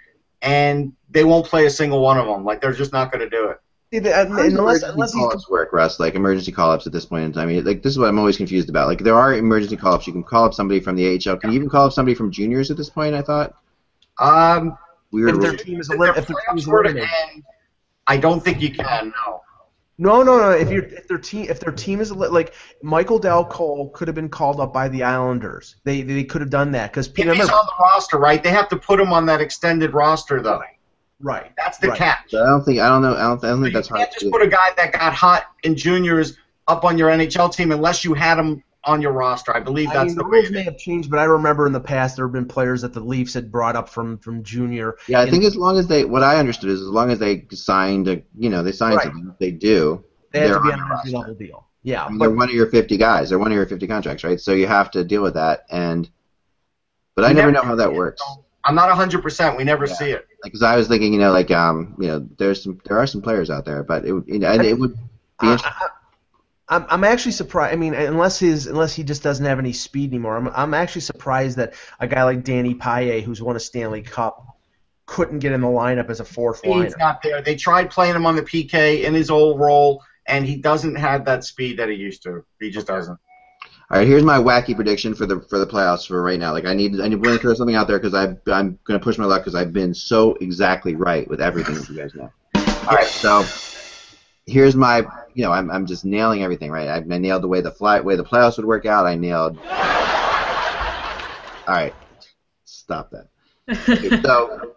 and they won't play a single one of them. Like they're just not going to do it. Unless emergency unless call-ups work, Russ? Like emergency call-ups at this point in time. I mean, like this is what I'm always confused about. Like there are emergency call-ups. You can call up somebody from the AHL. Can you even call up somebody from juniors at this point? I thought. Um, Weird. if their team is if elim- their if their team is playoffs were to eliminated. end, I don't think you can. No. No, no, no. If you if their team if their team is like Michael Dal Colle could have been called up by the Islanders. They they could have done that because If he's on the roster, right? They have to put him on that extended roster, though. right. That's the Right. catch. So I don't think. I don't know. I don't. I don't So think you that's hard. can't to just do. put a guy that got hot in juniors up on your NHL team unless you had him on your roster. I believe I that's mean, the the rules it may have changed, but I remember in the past there have been players that the Leafs had brought up from from junior. Yeah, I in- think as long as they, what I understood is as long as they signed a, you know, they signed Right. something. They do, they had they're to be on on the entry roster. level deal. Yeah, I mean, but they're one of your 50 guys. They're one of your 50 contracts, right? So you have to deal with that. And, but I We never know how that works. I'm not 100%. We never see it. Because I was thinking, you know, like, um, you know, there's some, there are some players out there, but it, would- you know, and it would be I. I, I'm I'm actually surprised. I mean, unless his unless he just doesn't have any speed anymore, I'm I'm actually surprised that a guy like Danny Paille, who's won a Stanley Cup, couldn't get in the lineup as a fourth liner. He's not there. They tried playing him on the PK in his old role, and he doesn't have that speed that he used to. He just doesn't. All right, here's my wacky prediction for the for the playoffs for right now. Like I need I need to throw something out there because I I'm gonna push my luck because I've been so exactly right with everything that you guys know. All right, so here's my you know I'm I'm just nailing everything right. I, I nailed the way the fly way the playoffs would work out. I nailed. All right, stop that. Okay, [laughs] so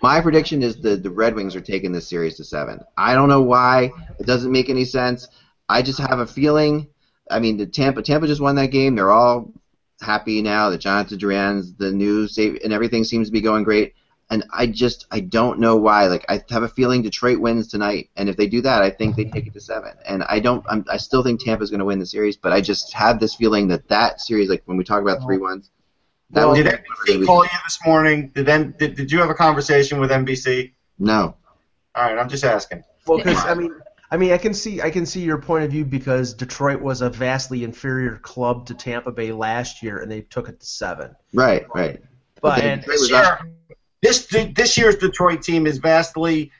my prediction is the the Red Wings are taking this series to seven. I don't know why. It doesn't make any sense. I just have a feeling. I mean, the Tampa Tampa just won that game. They're all happy now that Jonathan Drouin's the new save and everything seems to be going great. And I just I don't know why. Like I have a feeling Detroit wins tonight, and if they do that, I think they take it to seven. And I don't. I'm, I still think Tampa's going to win the series, but I just have this feeling that that series, like when we talk about three oh. ones, that Well, was Did NBC call you this morning? Did, them, did did you have a conversation with NBC? no. All right, I'm just asking. Well, because I mean, I mean, I can see, I can see your point of view because Detroit was a vastly inferior club to Tampa Bay last year, and they took it to seven. Right, right. But then and, Detroit was This this year's Detroit team is vastly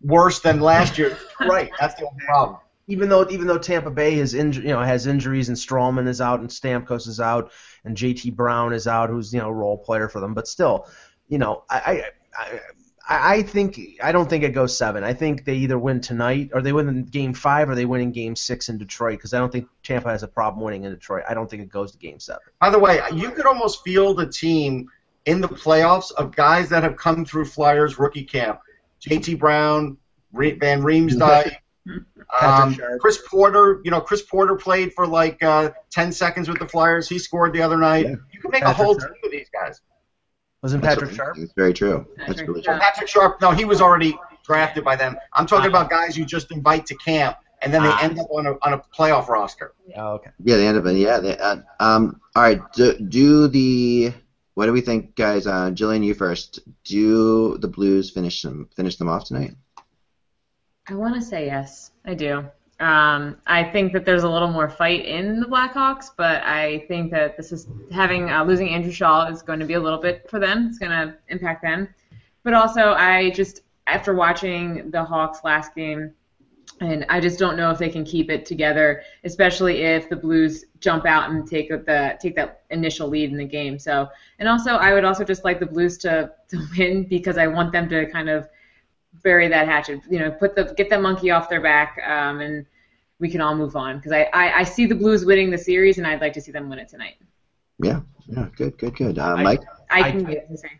worse than last year. [laughs] right, That's the only problem. even though even though Tampa Bay is inju- you know has injuries and Stralman is out and Stamkos is out and JT Brown is out, who's you know a role player for them, but still, you know, I I. I I, I think I don't think it goes seven. I think they either win tonight, or they win in Game Five, or they win in Game Six in Detroit. Because I don't think Tampa has a problem winning in Detroit. I don't think it goes to Game Seven. By the way, you could almost field a team in the playoffs of guys that have come through Flyers rookie camp. J.T. Brown, Re- Van Riemsdyk, um, Chris Porter. You know, Chris Porter played for like uh, 10 seconds with the Flyers. He scored the other night. Yeah. You can make a whole Sharp. team of these guys. Wasn't That's Patrick what- Sharp? It's very true. That's really Sharp. true. Patrick Sharp, no, he was already drafted by them. I'm talking about guys you just invite to camp, and then they Ah. end up on a, on a playoff roster. Oh, okay. Yeah, they end up in yeah. They, uh, um. All right. Do, do the what do we think, guys? Uh, Jillian, you first. Do the Blues finish them finish them off tonight? I want to say yes. I do. Um, I think that there's a little more fight in the Blackhawks, but I think that this is having uh, losing Andrew Shaw is going to be a little bit for them. It's going to impact them. But also, I just after watching the Hawks last game, and I just don't know if they can keep it together, especially if the Blues jump out and take the take that initial lead in the game. So, and also, I would also just like the Blues to to [laughs] win because I want them to kind of bury that hatchet. You know, put the get that monkey off their back, um, and we can all move on. Because I, I I see the Blues winning the series, and I'd like to see them win it tonight. Yeah. Yeah. Good. Good. Good. Uh, I- Mike. I I can can't- get the same.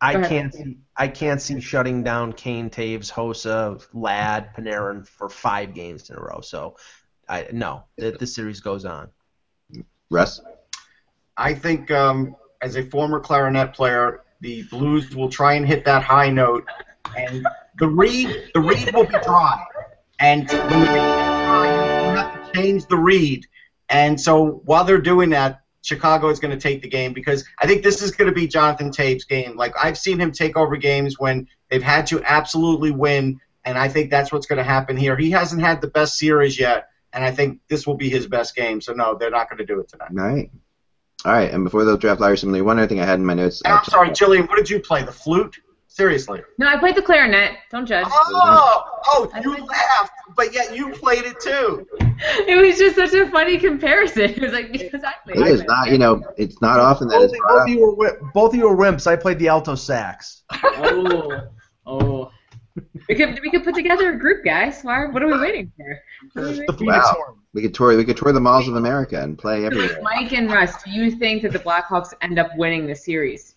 I can't see I can't see shutting down Kane, Toews, Hossa, Ladd, Panarin for five games in a row. So, I no, the, the series goes on. Russ. I think um, as a former clarinet player, the Blues will try and hit that high note, and the reed the reed will be dry, and when the reed is dry, you have to change the reed, and so while they're doing that. Chicago is going to take the game because I think this is going to be Jonathan Toews's game. Like I've seen him take over games when they've had to absolutely win, and I think that's what's going to happen here. He hasn't had the best series yet, and I think this will be his best game. So no, they're not going to do it tonight. All right. All right. And before the draft lottery simulator, one other thing I had in my notes. And I'm sorry, Jillian, what did you play? The flute? Seriously? No, I played the clarinet. Don't judge. Oh, oh, I you played- laughed, but yet you played it too. [laughs] It was just such a funny comparison. [laughs] It was like because I played It is not. You know, it's not often that Both, it's both of you were wi- both of you were wimps. I played the alto sax. Oh, oh. We could we could put together a group, guys. Why? What are we waiting for? What are we The waiting Phoenix Wow. Horn. We could tour. We could tour the malls of America and play everywhere. Mike and Russ, do you think that the Blackhawks end up winning the series?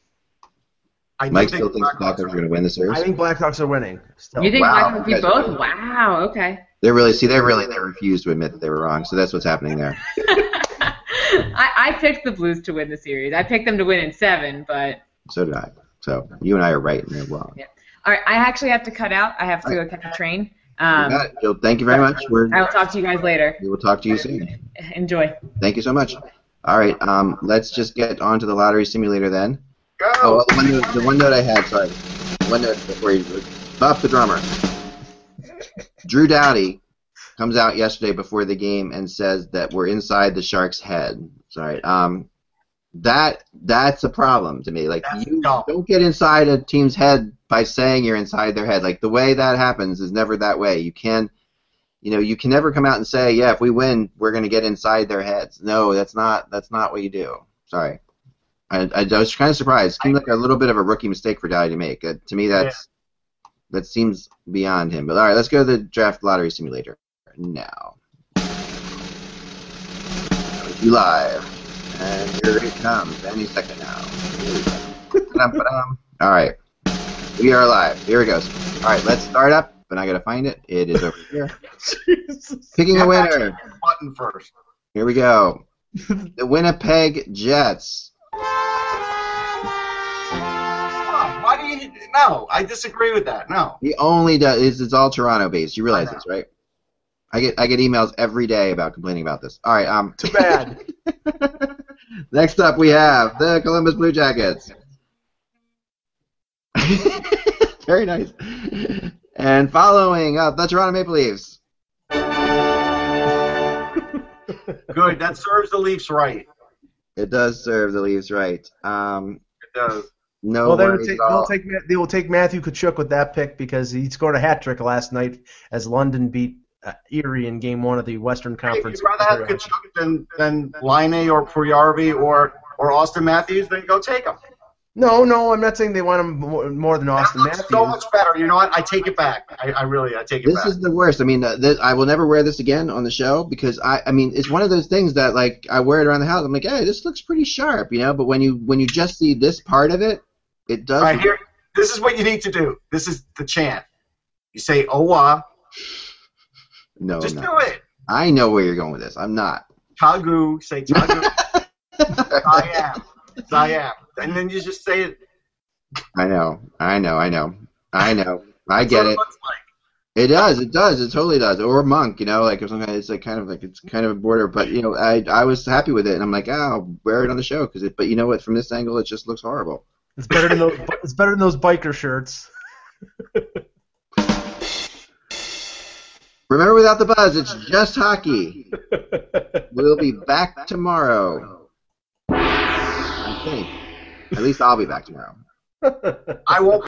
I Mike think still thinks the Blackhawks Blackhawks are are- going to win the series. I think Blackhawks are winning. Still. You think Wow, Blackhawks you beat are both? Wow. Okay. They're really see. They really they refuse to admit that they were wrong. So that's what's happening there. [laughs] I, I picked the Blues to win the series. I picked them to win in seven, but So did I. So you and I are right and they're wrong. all right. I actually have to cut out. I have to go catch a train. You Um, got it. Jill, thank you very much. We're, I will talk to you guys later. we will talk to you soon. Enjoy. Thank you so much. All right. Um, let's just get on to the lottery simulator then. Go. Oh, the one note, the one note I had. Sorry. One note before you. Buff the drummer. [laughs] Drew Doughty comes out yesterday before the game and says that we're inside the Sharks' head. Sorry. Um, that that's a problem to me. Like That's you dumb. don't get inside a team's head by saying you're inside their head. Like the way that happens is never that way. You can, you know, you can never come out and say, yeah, if we win, we're going to get inside their heads. No, that's not that's not what you do. Sorry. I, I, I was kind of surprised. It seemed like a little bit of a rookie mistake for Doughty to make. Uh, to me, that's that seems beyond him. But all right, let's go to the draft lottery simulator now. You live, and here it comes any second now. Here we go. Ba-dum-ba-dum. All right, we are live. Here it goes. All right, let's start up. But I gotta find it. It is over here. Picking a winner. Button first. Here we go. The Winnipeg Jets. Why do you? No, I disagree with that. No. He only does. It's, it's all Toronto based. You realize this, right? I get I get emails every day about complaining about this. All right. Um. Too bad. [laughs] Next up, we have the Columbus Blue Jackets. [laughs] Very nice. And following up, the Toronto Maple Leafs. Good. That serves the Leafs right. It does serve the Leafs right. Um. It does. No well, they will take, at all. they'll take they will take Matthew Tkachuk with that pick because he scored a hat trick last night as London beat uh, Erie in Game One of the Western If Conference. you'd rather have Tkachuk than than Laine or Puljujarvi or or Auston Matthews, then go take him. No, no, I'm not saying they want him more, more than Auston That looks Matthews. so much better. You know what? I take it back. I, I really, I take it This back. This is the worst. I mean, uh, th- I will never wear this again on the show because I, I mean, it's one of those things that like I wear it around the house. I'm like, hey, this looks pretty sharp, you know. But when you when you just see this part of it, it does. All right, here. This is what you need to do. This is the chant. You say oh, "Owa." no, Just no. do it. I know where you're going with this. I'm not. Tagu. Say Tagu. [laughs] I am. I am. And then you just say it. I know. I know. I know. I know. I get it. like. It does. It does. It totally does. Or monk, you know, like or something. It's like kind of like it's kind of a border. But you know, I I was happy with it, and I'm like, oh, I'll wear it on the show because it. But you know what? From this angle, it just looks horrible. It's better than those. It's better than those biker shirts. Remember, without the buzz, it's just hockey. We'll be back tomorrow. I think. At least I'll be back tomorrow. I won't.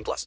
18 plus.